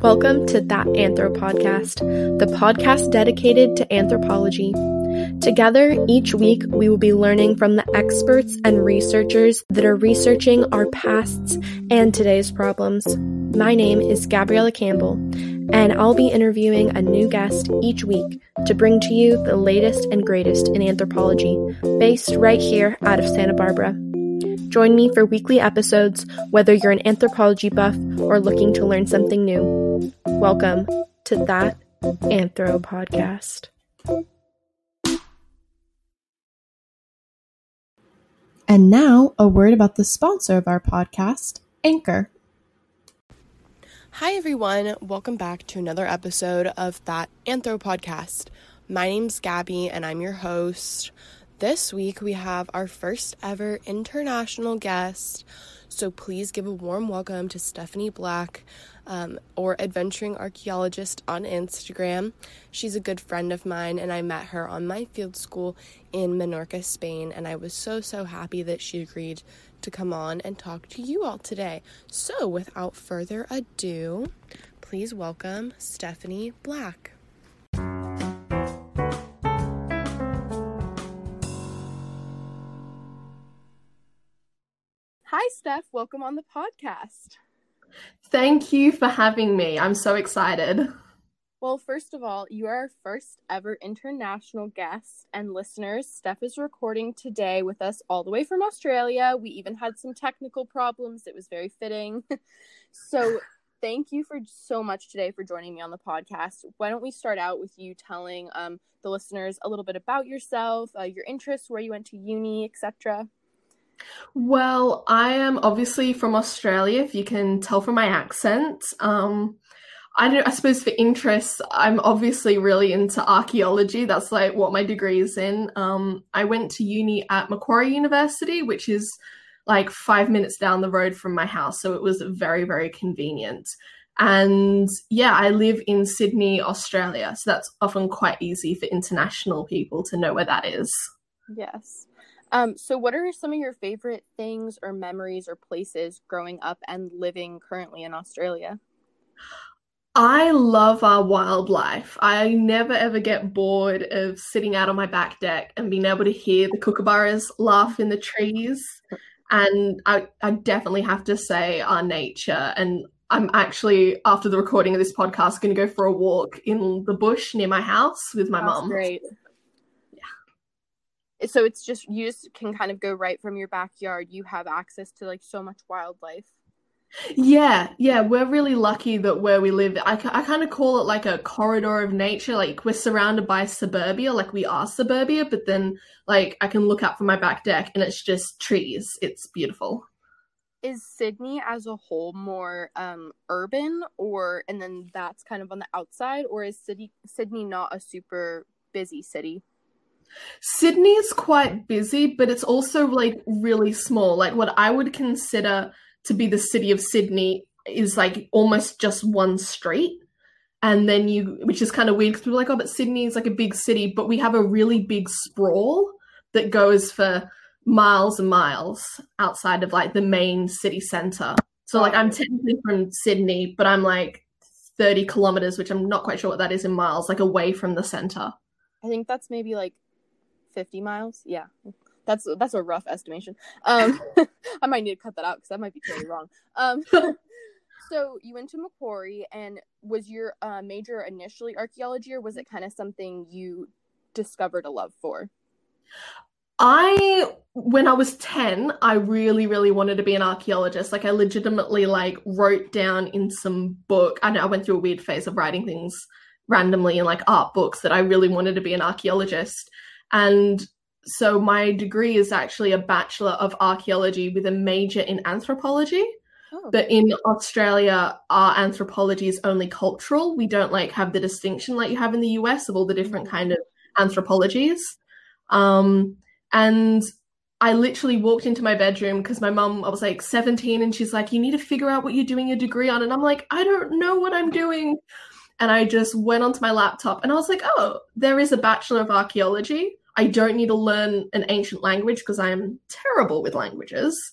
Welcome to That Anthro Podcast, the podcast dedicated to anthropology. Together, each week, we will be learning from the experts and researchers that are researching our pasts and today's problems. My name is Gabriella Campbell, and I'll be interviewing a new guest each week to bring to you the latest and greatest in anthropology, based right here out of Santa Barbara. Join me for weekly episodes, whether you're an anthropology buff or looking to learn something new. Welcome to That Anthro Podcast. And now, a word about the sponsor of our podcast, Anchor. Hi, everyone. Welcome back to another episode of That Anthro Podcast. My name's Gabby, and I'm your host. This week we have our first ever international guest, so please give a warm welcome to Stephanie Black, um, or Adventuring Archaeologist on Instagram. She's a good friend of mine, and I met her on my field school in Menorca, Spain, and I was so, so happy that she agreed to come on and talk to you all today. So, without further ado, please welcome Stephanie Black. Hi, Steph. Welcome on the podcast. Thank you for having me. I'm so excited. Well, first of all, you are our first ever international guest, and listeners, Steph is recording today with us all the way from Australia. We even had some technical problems. It was very fitting. so, thank you for so much today for joining me on the podcast. Why don't we start out with you telling um, the listeners a little bit about yourself, uh, your interests, where you went to uni, etc. Well, I am obviously from Australia, if you can tell from my accent. Um, I don't. I suppose for interests, I'm obviously really into archaeology. That's like what my degree is in. Um, I went to uni at Macquarie University, which is like five minutes down the road from my house, so it was very, very convenient. And yeah, I live in Sydney, Australia, so that's often quite easy for international people to know where that is. Yes. Um, so, what are some of your favorite things or memories or places growing up and living currently in Australia? I love our wildlife. I never ever get bored of sitting out on my back deck and being able to hear the kookaburras laugh in the trees. And I, I definitely have to say our nature. And I'm actually, after the recording of this podcast, going to go for a walk in the bush near my house with my mom. Great so it's just you just can kind of go right from your backyard. You have access to like so much wildlife. Yeah yeah we're really lucky that where we live i, I kind of call it like a corridor of nature like we're surrounded by suburbia like we are suburbia but then like i can look out from my back deck and it's just trees. It's beautiful. Is sydney as a whole more um urban or and then that's kind of on the outside or is city sydney not a super busy city Sydney is quite busy, but it's also like really small. Like what I would consider to be the city of Sydney is like almost just one street. And then you, which is kind of weird because we're like, oh, but Sydney is like a big city, but we have a really big sprawl that goes for miles and miles outside of like the main city center. So like I'm technically from Sydney, but I'm like 30 kilometers, which I'm not quite sure what that is in miles, like away from the center. I think that's maybe like 50 miles. Yeah. That's that's a rough estimation. Um I might need to cut that out cuz that might be totally wrong. Um so you went to Macquarie and was your uh, major initially archaeology or was it kind of something you discovered a love for? I when I was 10, I really really wanted to be an archaeologist. Like I legitimately like wrote down in some book. I know I went through a weird phase of writing things randomly in like art books that I really wanted to be an archaeologist. And so my degree is actually a Bachelor of Archaeology with a major in anthropology. Oh. But in Australia, our anthropology is only cultural. We don't like have the distinction like you have in the US of all the different mm-hmm. kind of anthropologies. Um, and I literally walked into my bedroom because my mum, I was like 17, and she's like, You need to figure out what you're doing your degree on. And I'm like, I don't know what I'm doing and I just went onto my laptop and I was like, oh, there is a Bachelor of Archaeology. I don't need to learn an ancient language because I am terrible with languages.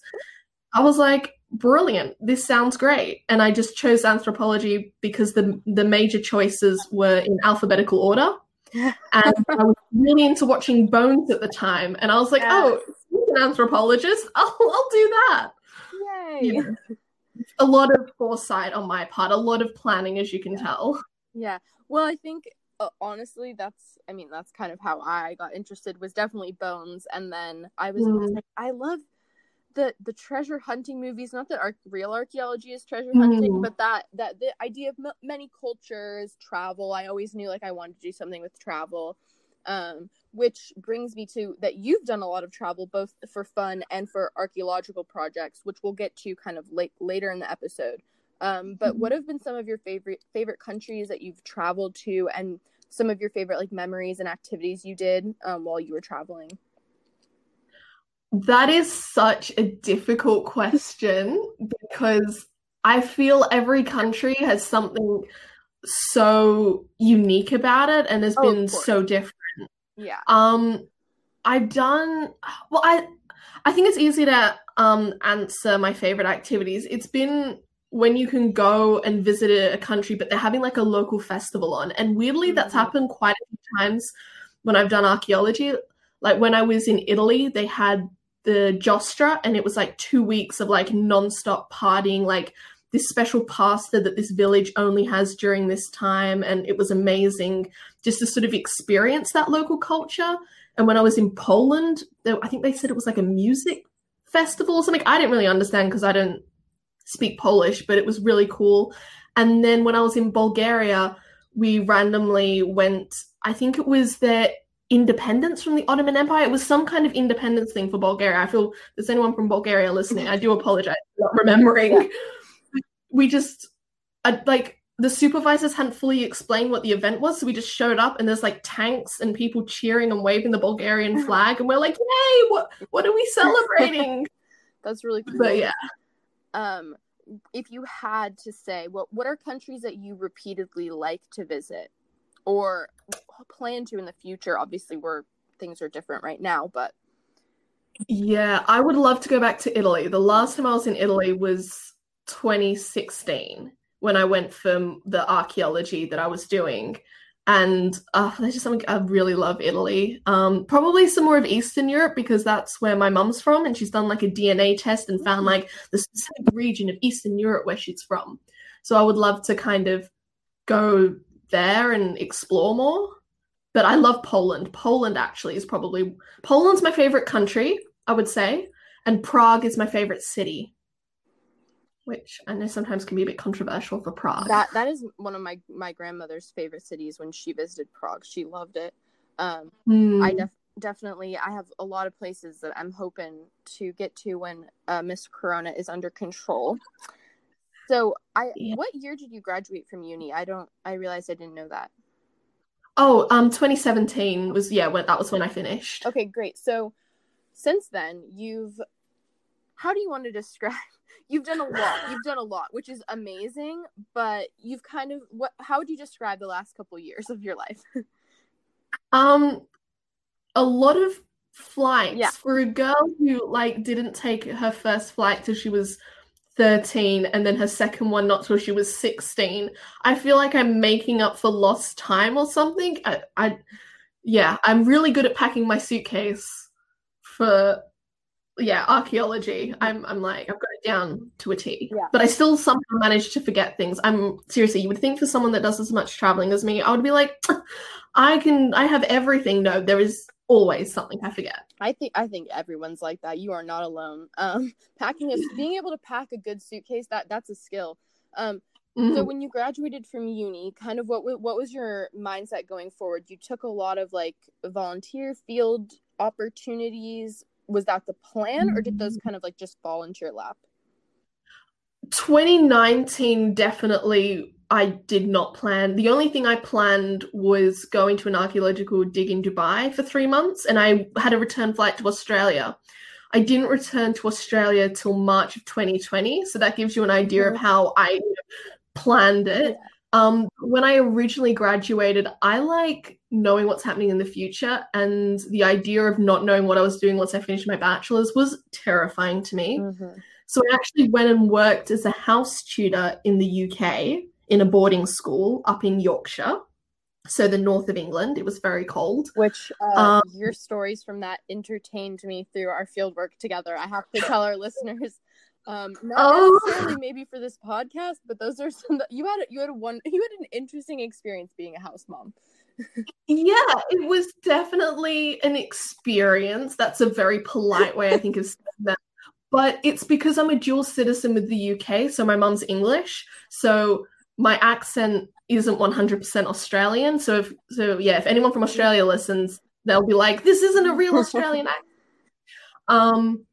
I was like, brilliant. This sounds great. And I just chose anthropology because the the major choices were in alphabetical order. and I was really into watching Bones at the time. And I was like, oh, yes. oh, an anthropologist. I'll, I'll do that. Yay. Yeah. A lot of foresight on my part, a lot of planning, as you can tell. Yeah. Well, I think uh, honestly, that's I mean, that's kind of how I got interested. Was definitely Bones, and then I was mm. like, I love the the treasure hunting movies. Not that ar- real archaeology is treasure hunting, mm. but that that the idea of m- many cultures, travel. I always knew like I wanted to do something with travel. Um, which brings me to that you've done a lot of travel both for fun and for archaeological projects, which we'll get to kind of late later in the episode. Um, but mm-hmm. what have been some of your favorite favorite countries that you've traveled to, and some of your favorite like memories and activities you did um, while you were traveling? That is such a difficult question because I feel every country has something so unique about it and has oh, been so different. Yeah. Um I've done well I I think it's easy to um answer my favorite activities. It's been when you can go and visit a country, but they're having like a local festival on. And weirdly, that's mm. happened quite a few times when I've done archaeology. Like when I was in Italy, they had the Giostra, and it was like two weeks of like nonstop partying, like this special pasta that this village only has during this time. And it was amazing just to sort of experience that local culture. And when I was in Poland, I think they said it was like a music festival or something. I didn't really understand because I don't speak Polish, but it was really cool. And then when I was in Bulgaria, we randomly went, I think it was their independence from the Ottoman Empire. It was some kind of independence thing for Bulgaria. I feel there's anyone from Bulgaria listening. I do apologize for not remembering. we just, I, like, the supervisors hadn't fully explained what the event was, so we just showed up and there's like tanks and people cheering and waving the Bulgarian flag, and we're like, "Yay! What what are we celebrating?" That's really cool. But yeah, um, if you had to say, what what are countries that you repeatedly like to visit or plan to in the future? Obviously, where things are different right now, but yeah, I would love to go back to Italy. The last time I was in Italy was 2016 when I went for the archaeology that I was doing and uh, there's just something I really love Italy. Um, probably some more of Eastern Europe because that's where my mum's from, and she's done like a DNA test and found like the specific region of Eastern Europe where she's from. So I would love to kind of go there and explore more. But I love Poland. Poland actually is probably Poland's my favorite country, I would say, and Prague is my favorite city which I know sometimes can be a bit controversial for Prague. That that is one of my my grandmother's favorite cities when she visited Prague. She loved it. Um, mm. I def- definitely I have a lot of places that I'm hoping to get to when uh, Miss Corona is under control. So I yeah. what year did you graduate from uni? I don't I realized I didn't know that. Oh, um 2017 was yeah, when that was when I finished. Okay, great. So since then you've how do you want to describe you've done a lot. You've done a lot, which is amazing. But you've kind of what? How would you describe the last couple years of your life? um, a lot of flights yeah. for a girl who like didn't take her first flight till she was 13 and then her second one not till she was 16 i feel like i'm making up for lost time or something i, I yeah i'm really good at packing my suitcase for yeah, archaeology. I'm I'm like I've got it down to a T. Yeah. But I still somehow manage to forget things. I'm seriously, you would think for someone that does as much traveling as me, I would be like, I can I have everything. No, there is always something I forget. I think I think everyone's like that. You are not alone. Um packing is being able to pack a good suitcase, that that's a skill. Um mm-hmm. so when you graduated from uni, kind of what what was your mindset going forward? You took a lot of like volunteer field opportunities was that the plan or did those kind of like just fall into your lap 2019 definitely I did not plan. The only thing I planned was going to an archaeological dig in Dubai for three months, and I had a return flight to Australia. I didn't return to Australia till March of 2020, so that gives you an idea of mm-hmm. how I planned it. Um, when I originally graduated, I like knowing what's happening in the future, and the idea of not knowing what I was doing once I finished my bachelor's was terrifying to me. Mm-hmm. So I actually went and worked as a house tutor in the UK in a boarding school up in Yorkshire. So the north of England, it was very cold. Which uh, um, your stories from that entertained me through our field work together. I have to tell our listeners um, not oh. necessarily maybe for this podcast, but those are some that you had. You had one. You had an interesting experience being a house mom. Yeah, it was definitely an experience. That's a very polite way, I think, of saying that. But it's because I'm a dual citizen with the UK, so my mum's English, so my accent isn't 100% Australian. So if so, yeah, if anyone from Australia listens, they'll be like, "This isn't a real Australian accent." Um,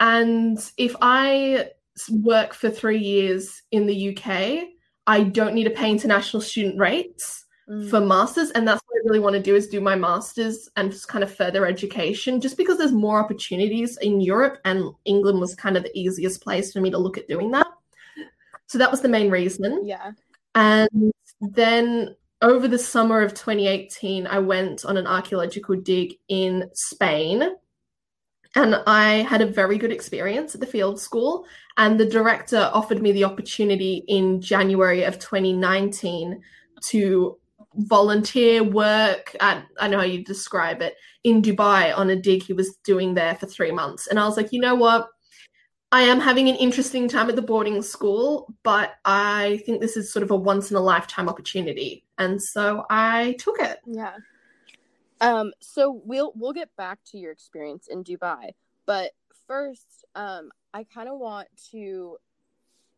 and if I work for three years in the UK, I don't need to pay international student rates mm. for masters, and that's what I really want to do is do my masters and just kind of further education. Just because there's more opportunities in Europe, and England was kind of the easiest place for me to look at doing that. So that was the main reason. Yeah. And then over the summer of 2018, I went on an archaeological dig in Spain and I had a very good experience at the field school. And the director offered me the opportunity in January of 2019 to volunteer work at, I know how you describe it, in Dubai on a dig he was doing there for three months. And I was like, you know what? I am having an interesting time at the boarding school, but I think this is sort of a once in a lifetime opportunity. And so I took it. Yeah. Um, so we'll we'll get back to your experience in Dubai, but first, um, I kind of want to.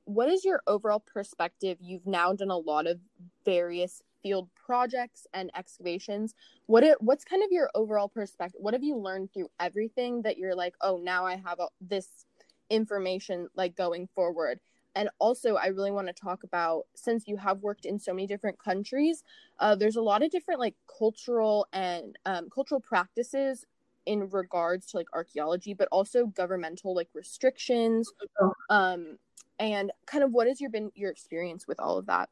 What is your overall perspective? You've now done a lot of various field projects and excavations. What it, what's kind of your overall perspective? What have you learned through everything that you're like, oh, now I have a, this information like going forward? and also i really want to talk about since you have worked in so many different countries uh, there's a lot of different like cultural and um, cultural practices in regards to like archaeology but also governmental like restrictions um, and kind of what has your been your experience with all of that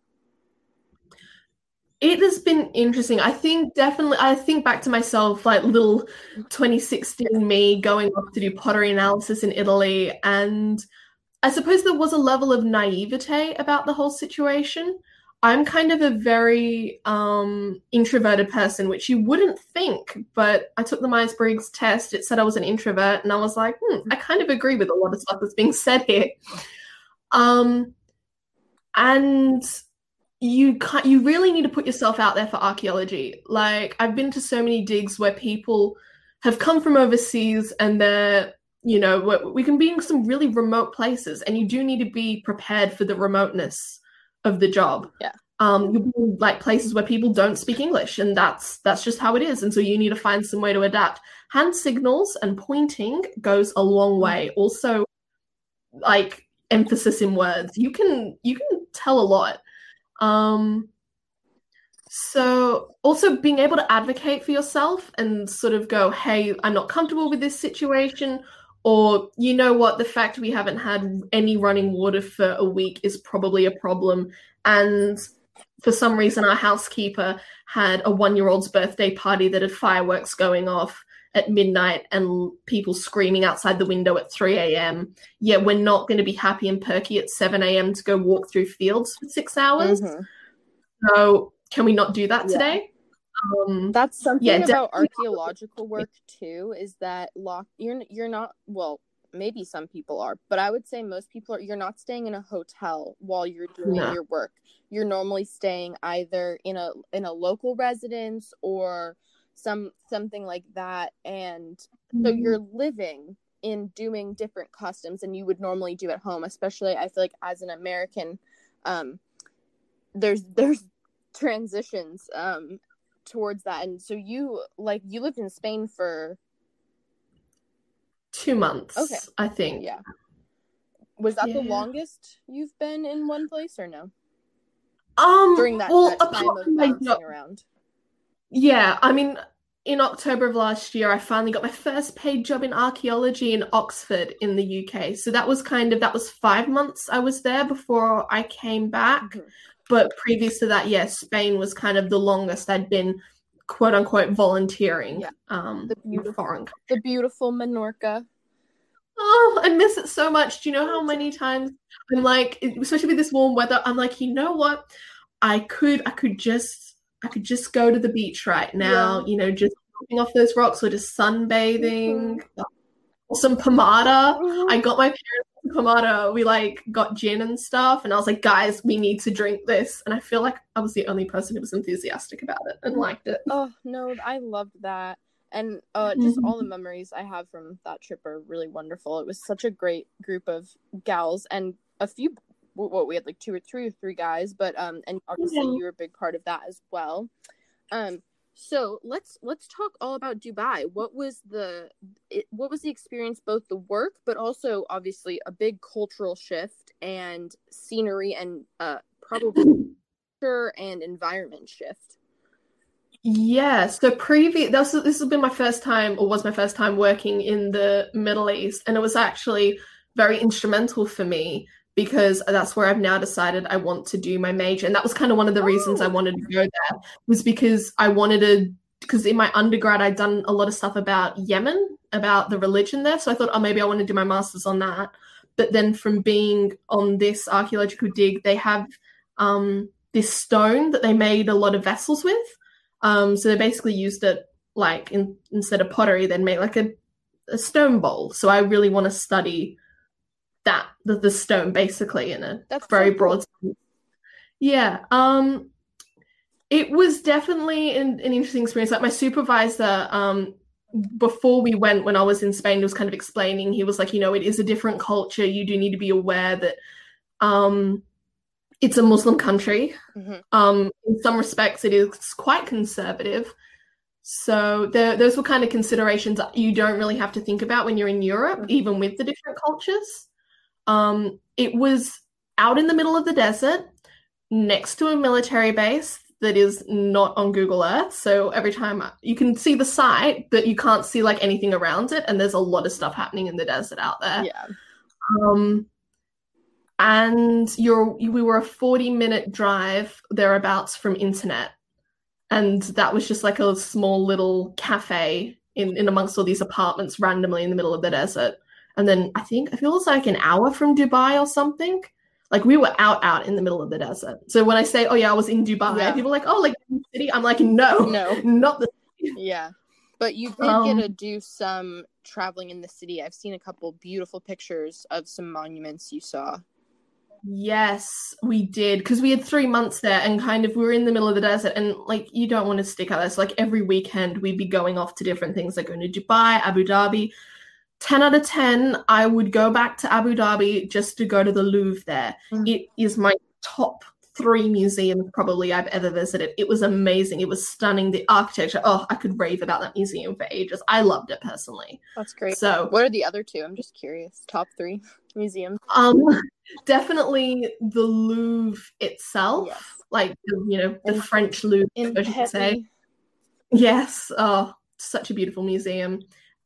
it has been interesting. I think definitely, I think back to myself, like little 2016 me going off to do pottery analysis in Italy and I suppose there was a level of naivete about the whole situation. I'm kind of a very um, introverted person, which you wouldn't think, but I took the Myers Briggs test. It said I was an introvert, and I was like, hmm, I kind of agree with a lot of stuff that's being said here. Um, and you can't, you really need to put yourself out there for archaeology. Like I've been to so many digs where people have come from overseas and they're you know we can be in some really remote places and you do need to be prepared for the remoteness of the job. Yeah. Um you'll be in like places where people don't speak english and that's that's just how it is. And so you need to find some way to adapt. Hand signals and pointing goes a long way. Also like emphasis in words. You can you can tell a lot um so also being able to advocate for yourself and sort of go hey i'm not comfortable with this situation or you know what the fact we haven't had any running water for a week is probably a problem. And for some reason our housekeeper had a one year old's birthday party that had fireworks going off at midnight and people screaming outside the window at 3 a.m. Yeah, we're not going to be happy and perky at 7 a.m. to go walk through fields for six hours. Mm-hmm. So, can we not do that yeah. today? Um, That's something yeah, about archaeological work too. Is that lock? You're you're not well. Maybe some people are, but I would say most people are. You're not staying in a hotel while you're doing no. your work. You're normally staying either in a in a local residence or some something like that, and mm-hmm. so you're living in doing different customs than you would normally do at home. Especially, I feel like as an American, um, there's there's transitions um towards that and so you like you lived in spain for two months okay i think yeah was that yeah. the longest you've been in one place or no um during that, well, that time of bouncing around yeah i mean in october of last year i finally got my first paid job in archaeology in oxford in the uk so that was kind of that was five months i was there before i came back mm-hmm but previous to that, yes, Spain was kind of the longest I'd been quote unquote volunteering. Yeah. Um, the beautiful, foreign the beautiful Menorca. Oh, I miss it so much. Do you know how many times I'm like, especially with this warm weather, I'm like, you know what? I could, I could just, I could just go to the beach right now. Yeah. You know, just jumping off those rocks or just sunbathing. Mm-hmm. Or some pomada. Mm-hmm. I got my parents pomada. We like got gin and stuff, and I was like, guys, we need to drink this. And I feel like I was the only person who was enthusiastic about it and liked it. Oh no, I loved that and uh, just all the mm-hmm. memories I have from that trip are really wonderful. It was such a great group of gals and a few. What we had like two or three or three guys, but um, and obviously yeah. you were a big part of that as well. Um, so let's let's talk all about Dubai. What was the it, what was the experience, both the work, but also obviously a big cultural shift and scenery and uh probably culture and environment shift. Yeah, so previous this this has been my first time or was my first time working in the Middle East and it was actually very instrumental for me because that's where I've now decided I want to do my major and that was kind of one of the oh. reasons I oh. wanted to go there was because I wanted to because in my undergrad I'd done a lot of stuff about Yemen about the religion there so I thought oh maybe I want to do my masters on that but then from being on this archaeological dig they have um this stone that they made a lot of vessels with um, so they basically used it like in, instead of pottery, they'd make like a, a stone bowl. So I really want to study that the, the stone basically in a That's very so broad sense. Yeah. Um, it was definitely an, an interesting experience. Like my supervisor, um, before we went when I was in Spain, was kind of explaining. He was like, you know, it is a different culture. You do need to be aware that um, it's a Muslim country. Mm-hmm. Um, in some respects, it is quite conservative. So there, those were kind of considerations you don't really have to think about when you're in Europe, mm-hmm. even with the different cultures. Um, it was out in the middle of the desert, next to a military base that is not on Google Earth. So every time you can see the site, but you can't see like anything around it, and there's a lot of stuff happening in the desert out there. Yeah. Um, and you're we were a 40 minute drive thereabouts from internet and that was just like a small little cafe in, in amongst all these apartments randomly in the middle of the desert and then i think i feel it was like an hour from dubai or something like we were out out in the middle of the desert so when i say oh yeah i was in dubai yeah. people are like oh like city i'm like no no not the city. yeah but you did um, get to do some traveling in the city i've seen a couple beautiful pictures of some monuments you saw Yes, we did because we had three months there and kind of we were in the middle of the desert and like you don't want to stick out there. So like every weekend we'd be going off to different things like going to Dubai, Abu Dhabi. 10 out of 10, I would go back to Abu Dhabi just to go to the Louvre there. Mm. It is my top three museums probably I've ever visited. It was amazing. It was stunning. The architecture. Oh, I could rave about that museum for ages. I loved it personally. That's great. So, what are the other two? I'm just curious. Top three museums. Um, definitely the Louvre itself. Yes. Like you know the in, French Louvre, I should say. Yes. Oh, such a beautiful museum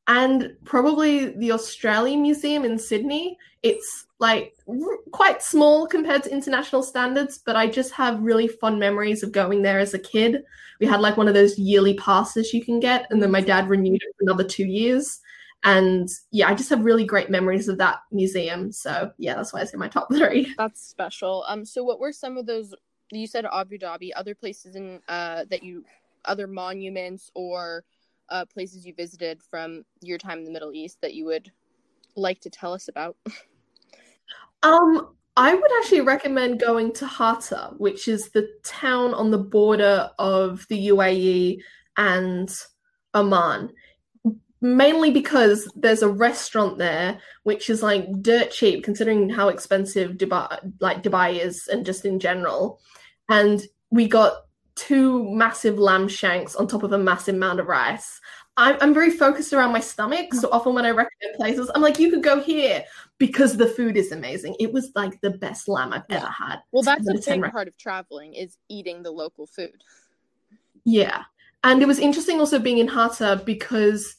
and probably the Australian Museum in Sydney. It's like r- quite small compared to international standards, but I just have really fond memories of going there as a kid. We had like one of those yearly passes you can get, and then my dad renewed it for another two years. And yeah, I just have really great memories of that museum. So yeah, that's why it's in my top three. That's special. Um, so what were some of those? You said Abu Dhabi, other places in uh that you, other monuments or uh, places you visited from your time in the Middle East that you would like to tell us about? um, I would actually recommend going to Hatta, which is the town on the border of the UAE and Oman. Mainly because there's a restaurant there which is like dirt cheap considering how expensive Dubai like Dubai is and just in general. And we got two massive lamb shanks on top of a massive mound of rice. I'm, I'm very focused around my stomach. So often when I recommend places, I'm like, you could go here because the food is amazing. It was like the best lamb I've yeah. ever had. Well, that's a big part of traveling is eating the local food. Yeah. And it was interesting also being in Hatta because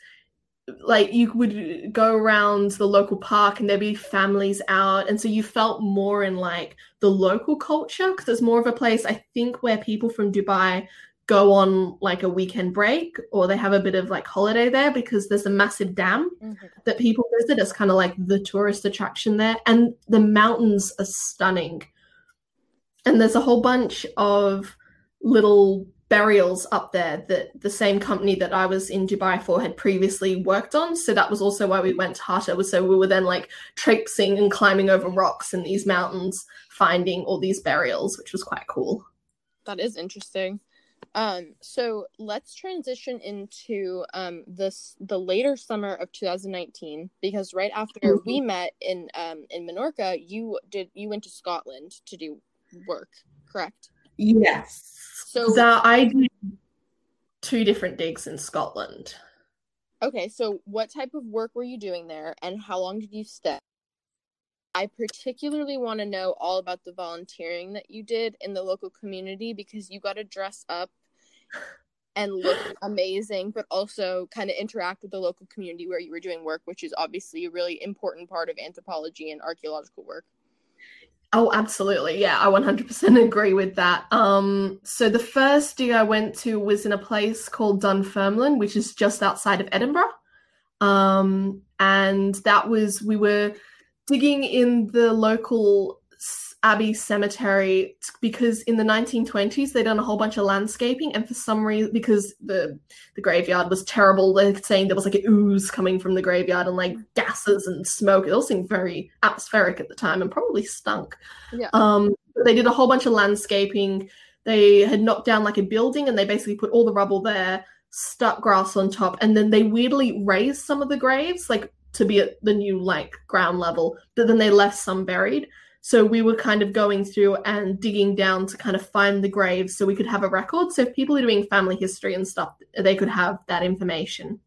like you would go around the local park and there'd be families out and so you felt more in like the local culture because it's more of a place i think where people from dubai go on like a weekend break or they have a bit of like holiday there because there's a massive dam Mm-hmm. that people visit. It's kind of like the tourist attraction there. And the mountains are stunning. And there's a whole bunch of little burials up there that the same company that I was in Dubai for had previously worked on. So that was also why we went to Hatta. Was so we were then like traipsing and climbing over rocks in these mountains, finding all these burials, which was quite cool. That is interesting. Um, so let's transition into um this the later summer of 2019 because right after Mhm. we met in um in Menorca, you did you went to Scotland to do work, correct? Yes. So- that I did two different digs in Scotland. Okay, so what type of work were you doing there and how long did you stay? I particularly want to know all about the volunteering that you did in the local community because you got to dress up and look amazing, but also kind of interact with the local community where you were doing work, which is obviously a really important part of anthropology and archaeological work. Oh, absolutely. Yeah, I 100% agree with that. Um, so the first dig I went to was in a place called Dunfermline, which is just outside of Edinburgh. Um, and that was, we were digging in the local Abbey cemetery because in the 1920s they'd done a whole bunch of landscaping, and for some reason, because the the graveyard was terrible, they're saying there was like an ooze coming from the graveyard and like gases and smoke. It all seemed very atmospheric at the time and probably stunk. Yeah. Um, they did a whole bunch of landscaping. They had knocked down like a building and they basically put all the rubble there, stuck grass on top, and then they weirdly raised some of the graves, like to be at the new like ground level, but then they left some buried. So we were kind of going through and digging down to kind of find the graves so we could have a record. So if people are doing family history and stuff, they could have that information.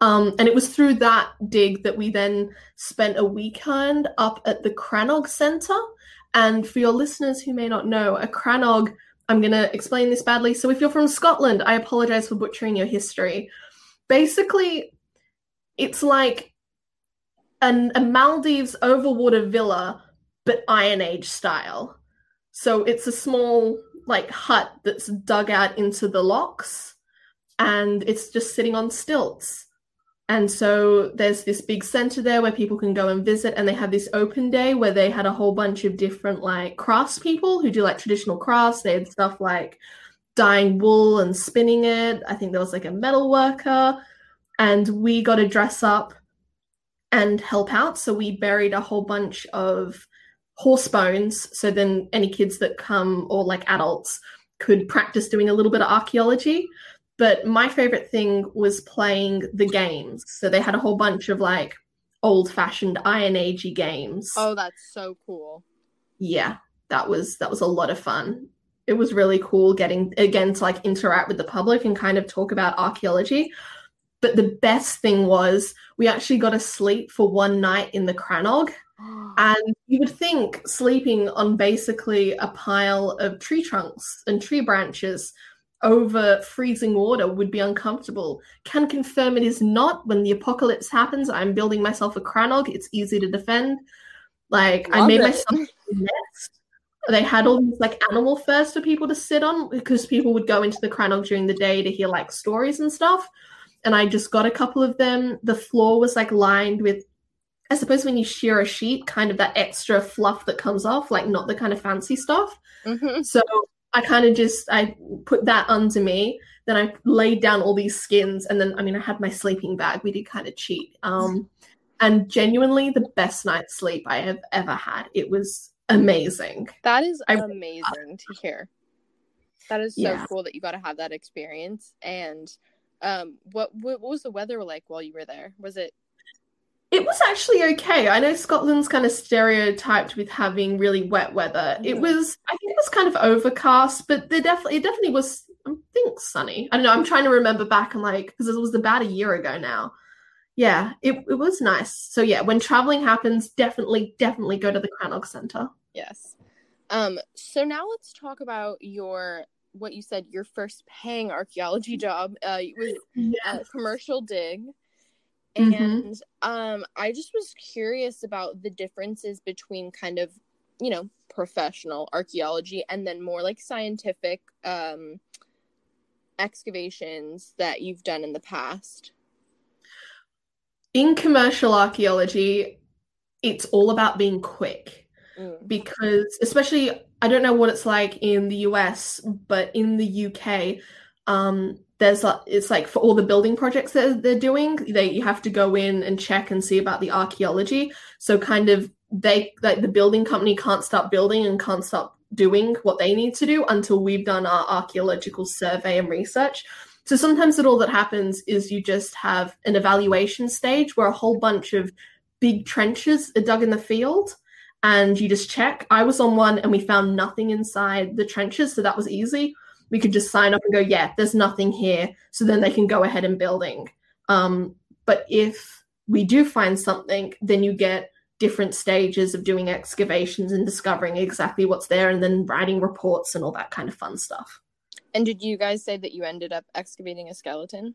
Um, and it was through that dig that we then spent a weekend up at the Crannog Centre. And for your listeners who may not know, a Crannog, I'm going to explain this badly. So if you're from Scotland, I apologize for butchering your history. Basically, it's like an, a Maldives overwater villa, but Iron Age style. So it's a small like hut that's dug out into the lochs, and it's just sitting on stilts. And so there's this big center there where people can go and visit, and they have this open day where they had a whole bunch of different like crafts people who do like traditional crafts. They had stuff like dyeing wool and spinning it. I think there was like a metal worker, and we got to dress up and help out. So we buried a whole bunch of horse bones. So then any kids that come or like adults could practice doing a little bit of archaeology. But my favorite thing was playing the games. So they had a whole bunch of like old fashioned Iron Agey games. Oh, that's so cool. Yeah, that was that was a lot of fun. It was really cool getting again to like interact with the public and kind of talk about archaeology. But the best thing was we actually got to sleep for one night in the Crannog. And you would think sleeping on basically a pile of tree trunks and tree branches over freezing water would be uncomfortable. Can confirm it is not. When the apocalypse happens, I'm building myself a crannog. It's easy to defend. Like I made it. myself a nest. They had all these like animal furs for people to sit on because people would go into the crannog during the day to hear like stories and stuff. And I just got a couple of them. The floor was like lined with I suppose when you shear a sheet, kind of that extra fluff that comes off, like not the kind of fancy stuff. Mhm. So I kind of just I put that under me. Then I laid down all these skins, and then I mean I had my sleeping bag. We did kind of cheat, um, and genuinely the best night's sleep I have ever had. It was amazing. That is I- amazing to hear. That is so Yeah. cool that you got to have that experience. And um, what, what was the weather like while you were there? Was it? It was actually okay. I know Scotland's kind of stereotyped with having really wet weather. It was, I think it was kind of overcast, but there definitely, it definitely was, I think, sunny. I don't know. I'm trying to remember back and like, because it was about a year ago now. Yeah, it, it was nice. So yeah, when traveling happens, definitely, definitely go to the Crannog Centre. Yes. Um. So now let's talk about your what you said your first paying archaeology job. Uh, it was a commercial dig. And Mhm. um, I just was curious about the differences between kind of, you know, professional archaeology and then more like scientific um, excavations that you've done in the past? In commercial archaeology, it's all about being quick Mm. because especially I don't know what it's like in the US, but in the UK, um, there's it's like for all the building projects that they're doing, they you have to go in and check and see about the archaeology. So kind of they like the building company can't start building and can't stop doing what they need to do until we've done our archaeological survey and research. So sometimes it all that happens is you just have an evaluation stage where a whole bunch of big trenches are dug in the field and you just check. I was on one and we found nothing inside the trenches, so that was easy. We could just sign up and go, yeah, there's nothing here. So then they can go ahead and building. Um, but if we do find something, then you get different stages of doing excavations and discovering exactly what's there and then writing reports and all that kind of fun stuff. And did you guys say that you ended up excavating a skeleton?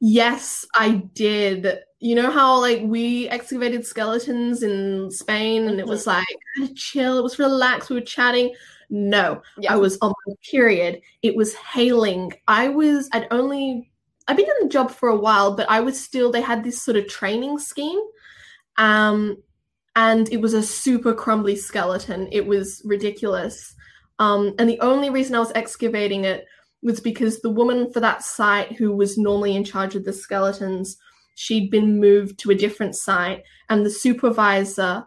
Yes, I did. You know how like we excavated skeletons in Spain and it was like kind of chill, it was relaxed, we were chatting. No, Yeah. I was on my period. It was hailing. I was I'd only I'd been in the job for a while, but I was still they had this sort of training scheme. Um and it was a super crumbly skeleton. It was ridiculous. Um and the only reason I was excavating it was because the woman for that site who was normally in charge of the skeletons she'd been moved to a different site and the supervisor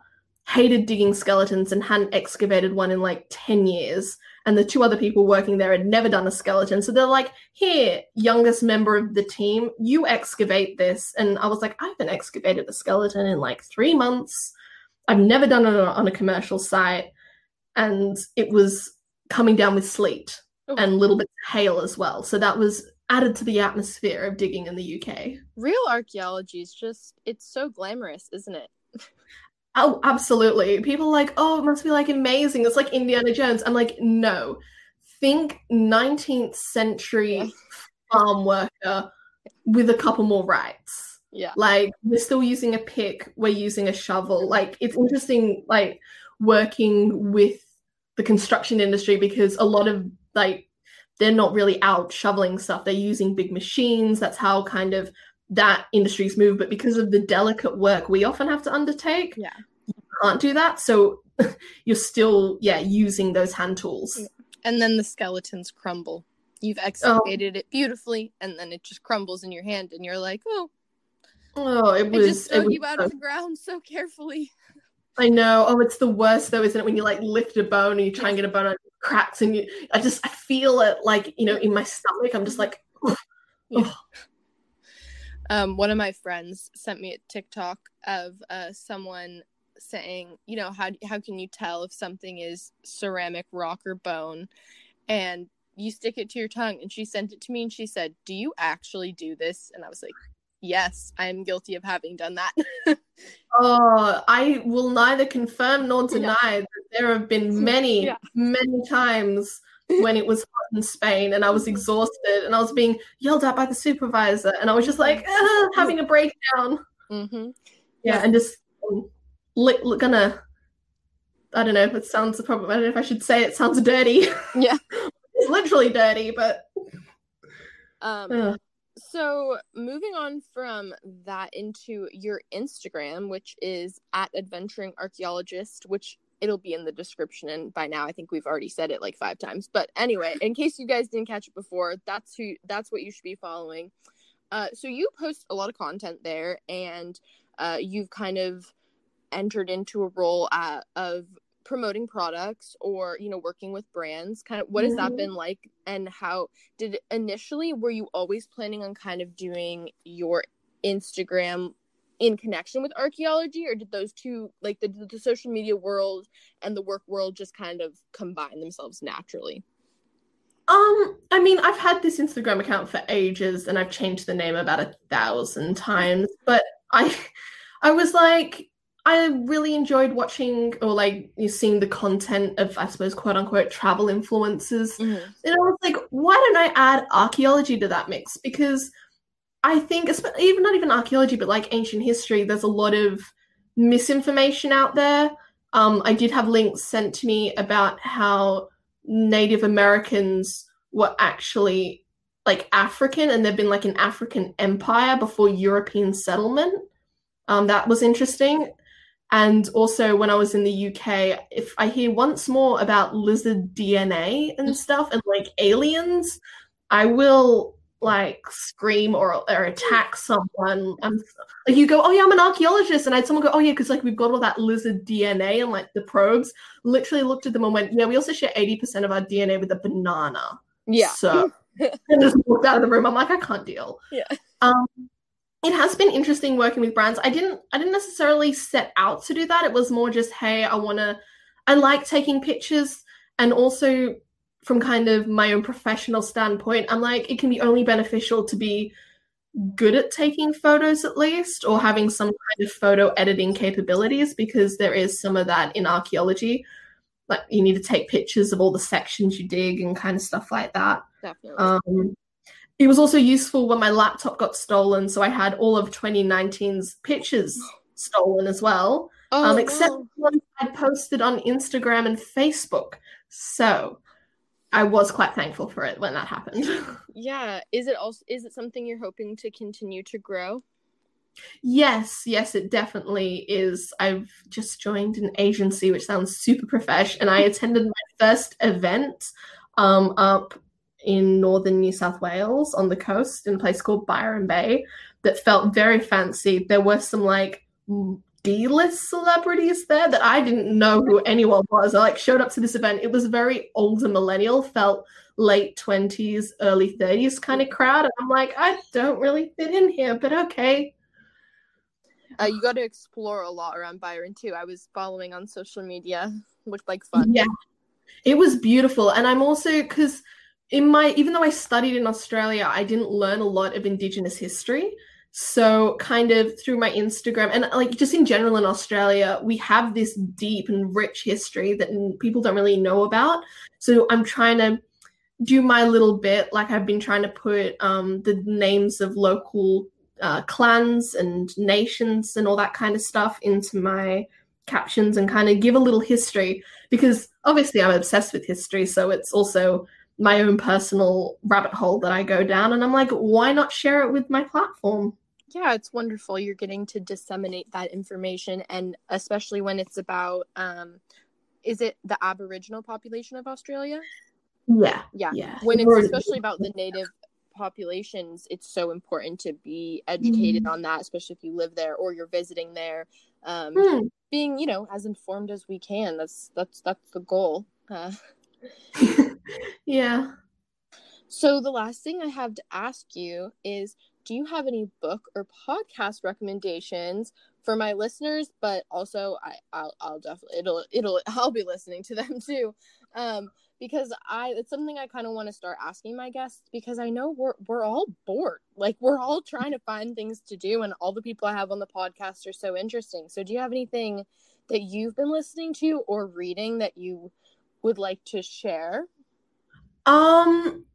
hated digging skeletons and hadn't excavated one in like 10 years. And the two other people working there had never done a skeleton. So they're like here youngest member of the team you excavate this. And i was like i haven't excavated a skeleton in like three months. I've never done it on a commercial site. And it was coming down with sleet Oh. and little bits of hail as well. So that was added to the atmosphere of digging in the UK. Real archaeology is just, it's so glamorous, isn't it? Oh, absolutely. People are like, oh, it must be like amazing. It's like Indiana Jones. I'm like, no. Think 19th century Yeah. farm worker with a couple more rights. Yeah. Like we're still using a pick, we're using a shovel. Like it's interesting, like working with the construction industry because a lot of like they're not really out shoveling stuff. They're using big machines. That's how kind of that industry's move. But because of the delicate work we often have to undertake, Yeah. you can't do that. So you're still, yeah, using those hand tools. And then the skeletons crumble. You've Oh. excavated it beautifully, and then it just crumbles in your hand, and you're like, oh, Oh, it was. I just it dug you out so- of the ground so carefully. I know. Oh, it's the worst though, isn't it? When you like lift a bone and you try and get a bone out, cracks, and you. I just I feel it like you know in my stomach. I'm just like, "Ugh." Yeah. Um, one of my friends sent me a TikTok of uh, someone saying, you know, how how can you tell if something is ceramic, rock, or bone? And you stick it to your tongue. And she sent it to me, and she said, "Do you actually do this?" And I was like, "Yes, I am guilty of having done that." oh, I will neither confirm nor Yeah. deny that there have been many, Yeah. many times when it was hot in Spain and I was exhausted and I was being yelled at by the supervisor and I was just like "Ah," having a breakdown. hmm Yeah, and just um, li- li- gonna. I don't know. If it sounds a problem. I don't know if I should say it sounds dirty. Yeah. it's literally dirty, but Um. So moving on from that into your Instagram, which is at adventuring archaeologist, which it'll be in the description and by now I think we've already said it like five times. But anyway, in case you guys didn't catch it before, that's who that's what you should be following. Uh, so you post a lot of content there and uh, you've kind of entered into a role at, of promoting products or you know working with brands kind of what has that Mhm. been like and how did initially were you always planning on kind of doing your instagram in connection with archaeology or did those two like the, the social media world and the work world just kind of combine themselves naturally Um, I mean, I've had this Instagram account for ages and I've changed the name about a thousand times, but I I was like I really enjoyed watching or like you seeing the content of I suppose quote unquote travel influencers. And I was like, why don't I add archaeology to that mix? Because I think, even not even archaeology, but like ancient history, there's a lot of misinformation out there. Um, I did have links sent to me about how Native Americans were actually like African and there'd been like an African empire before European settlement. Um, that was interesting. And also, when I was in the UK, if I hear once more about lizard DNA and stuff and like aliens, I will like scream or or attack someone. Like you go, oh yeah, I'm an archaeologist, and I had someone go, oh yeah, because like we've got all that lizard DNA and like the probes. Literally looked at them and went, yeah, we also share eighty percent of our DNA with a banana. Yeah. So and just walked out of the room. I'm like, I can't deal. Yeah. Um, it has been interesting working with brands. I didn't I didn't necessarily set out to do that. It was more just, hey, I wanna I like taking pictures and also from kind of my own professional standpoint, I'm like, it can be only beneficial to be good at taking photos at least or having some kind of photo editing capabilities because there is some of that in archaeology. Like you need to take pictures of all the sections you dig and kind of stuff like that. Definitely. Um, it was also useful when my laptop got stolen, so I had all of 2019's pictures stolen as well. oh, um, except ones I posted on Instagram and Facebook. So I was quite thankful for it when that happened. Yeah. Is it also is it something you're hoping to continue to grow? yes, yes, it definitely is. I've just joined an agency, which sounds super profesh, and I attended my first event um, up in northern New South Wales on the coast in a place called Byron Bay that felt very fancy. There were some like D-list celebrities there that I didn't know who anyone was. I like showed up to this event. It was very older millennial, felt late 20s, early 30s kind of crowd. And I'm like, I don't really fit in here, but okay. Uh, you got to explore a lot around Byron too. I was following on social media. Looked like fun. Yeah. It was beautiful. And I'm also because in my even though I studied in Australia, I didn't learn a lot of Indigenous history. So kind of through my Instagram and like just in general in Australia, we have this deep and rich history that people don't really know about. So I'm trying to do my little bit. Like I've been trying to put um, the names of local uh, clans and nations and all that kind of stuff into my captions and kind of give a little history because obviously I'm obsessed with history. So it's also my own personal rabbit hole that I go down. And I'm like, why not share it with my platform? Yeah, it's wonderful. You're getting to disseminate that information, and especially when it's about, um, is it the Aboriginal population of Australia? Yeah. Yeah. Yeah. When it's especially about the native populations, it's so important to be educated Mhm. on that, especially if you live there or you're visiting there. Um, Hmm. being, you know, as informed as we can. That's that's that's the goal. Uh, yeah. So the last thing I have to ask you is do you have any book or podcast recommendations for my listeners? But also I I'll, I'll definitely it'll it'll I'll be listening to them too. Um because I it's something I kind of want to start asking my guests because I know we're we're all bored. Like we're all trying to find things to do and all the people I have on the podcast are so interesting. So do you have anything that you've been listening to or reading that you would like to share Um,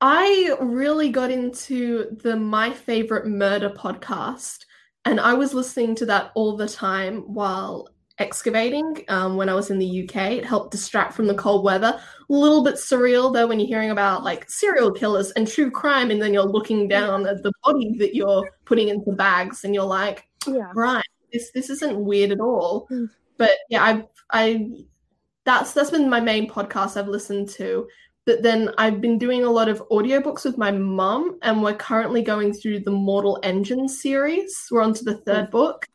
I really got into the My Favorite Murder podcast, and I was listening to that all the time while excavating um, when I was in the UK. It helped distract from the cold weather. A little bit surreal though when you're hearing about like serial killers and true crime, and then you're looking down at the body that you're putting into bags, and you're like, yeah right, this this isn't weird at all. Mm. But yeah, I I that's that's been my main podcast I've listened to. But then I've been doing a lot of audiobooks with my mum, and we're currently going through the Mortal Engine series. We're on to the third book.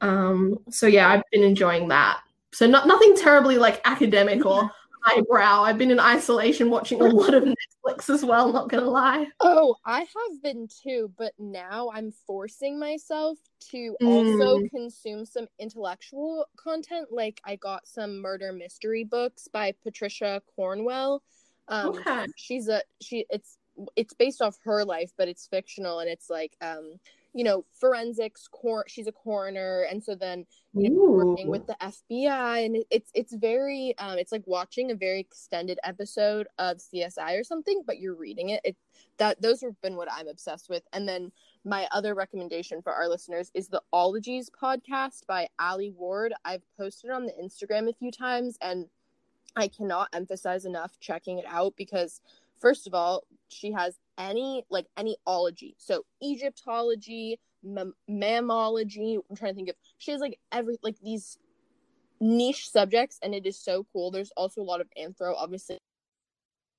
Um, so yeah, I've been enjoying that. So not nothing terribly like academic or highbrow. I've been in isolation watching a lot of Netflix as well, not gonna lie. Oh, I have been too, but now I'm forcing myself to also Mm. consume some intellectual content. Like I got some murder mystery books by Patricia Cornwell. Um, Okay. she's a she. It's it's based off her life, but it's fictional, and it's like um, you know, forensics. Cor- she's a coroner, and so then you know, working with the FBI, and it's it's very um, it's like watching a very extended episode of CSI or something, but you're reading it. It that those have been what I'm obsessed with, and then my other recommendation for our listeners is the Ologies podcast by Alie Ward. I've posted on the Instagram a few times, and I cannot emphasize enough checking it out because first of all, she has any like any ology. So Egyptology, mam- mammalogy. I'm trying to think of. She has like every like these niche subjects, and it is so cool. There's also a lot of anthro, obviously,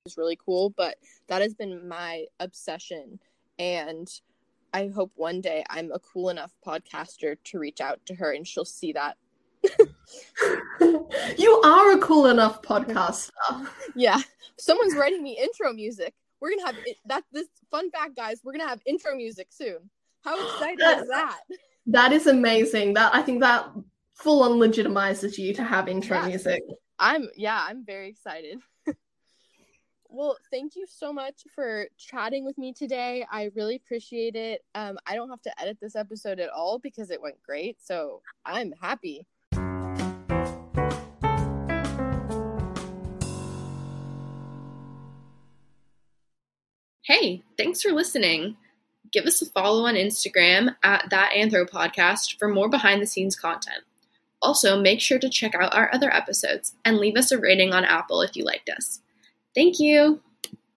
is really cool. But that has been my obsession, and I hope one day I'm a cool enough podcaster to reach out to her, and she'll see that. you are a cool enough podcaster. Yeah, someone's writing me intro music. We're gonna have it, that. This fun fact, guys. We're gonna have intro music soon. How exciting is that? That is amazing. That I think that full on legitimizes you to have intro Yeah. music. I'm yeah, I'm very excited. well, thank you so much for chatting with me today. I really appreciate it. Um, I don't have to edit this episode at all because it went great, so I'm happy. Hey, thanks for listening. Give us a follow on Instagram at That Anthro Podcast for more behind the scenes content. Also, make sure to check out our other episodes and leave us a rating on Apple if you liked us. Thank you.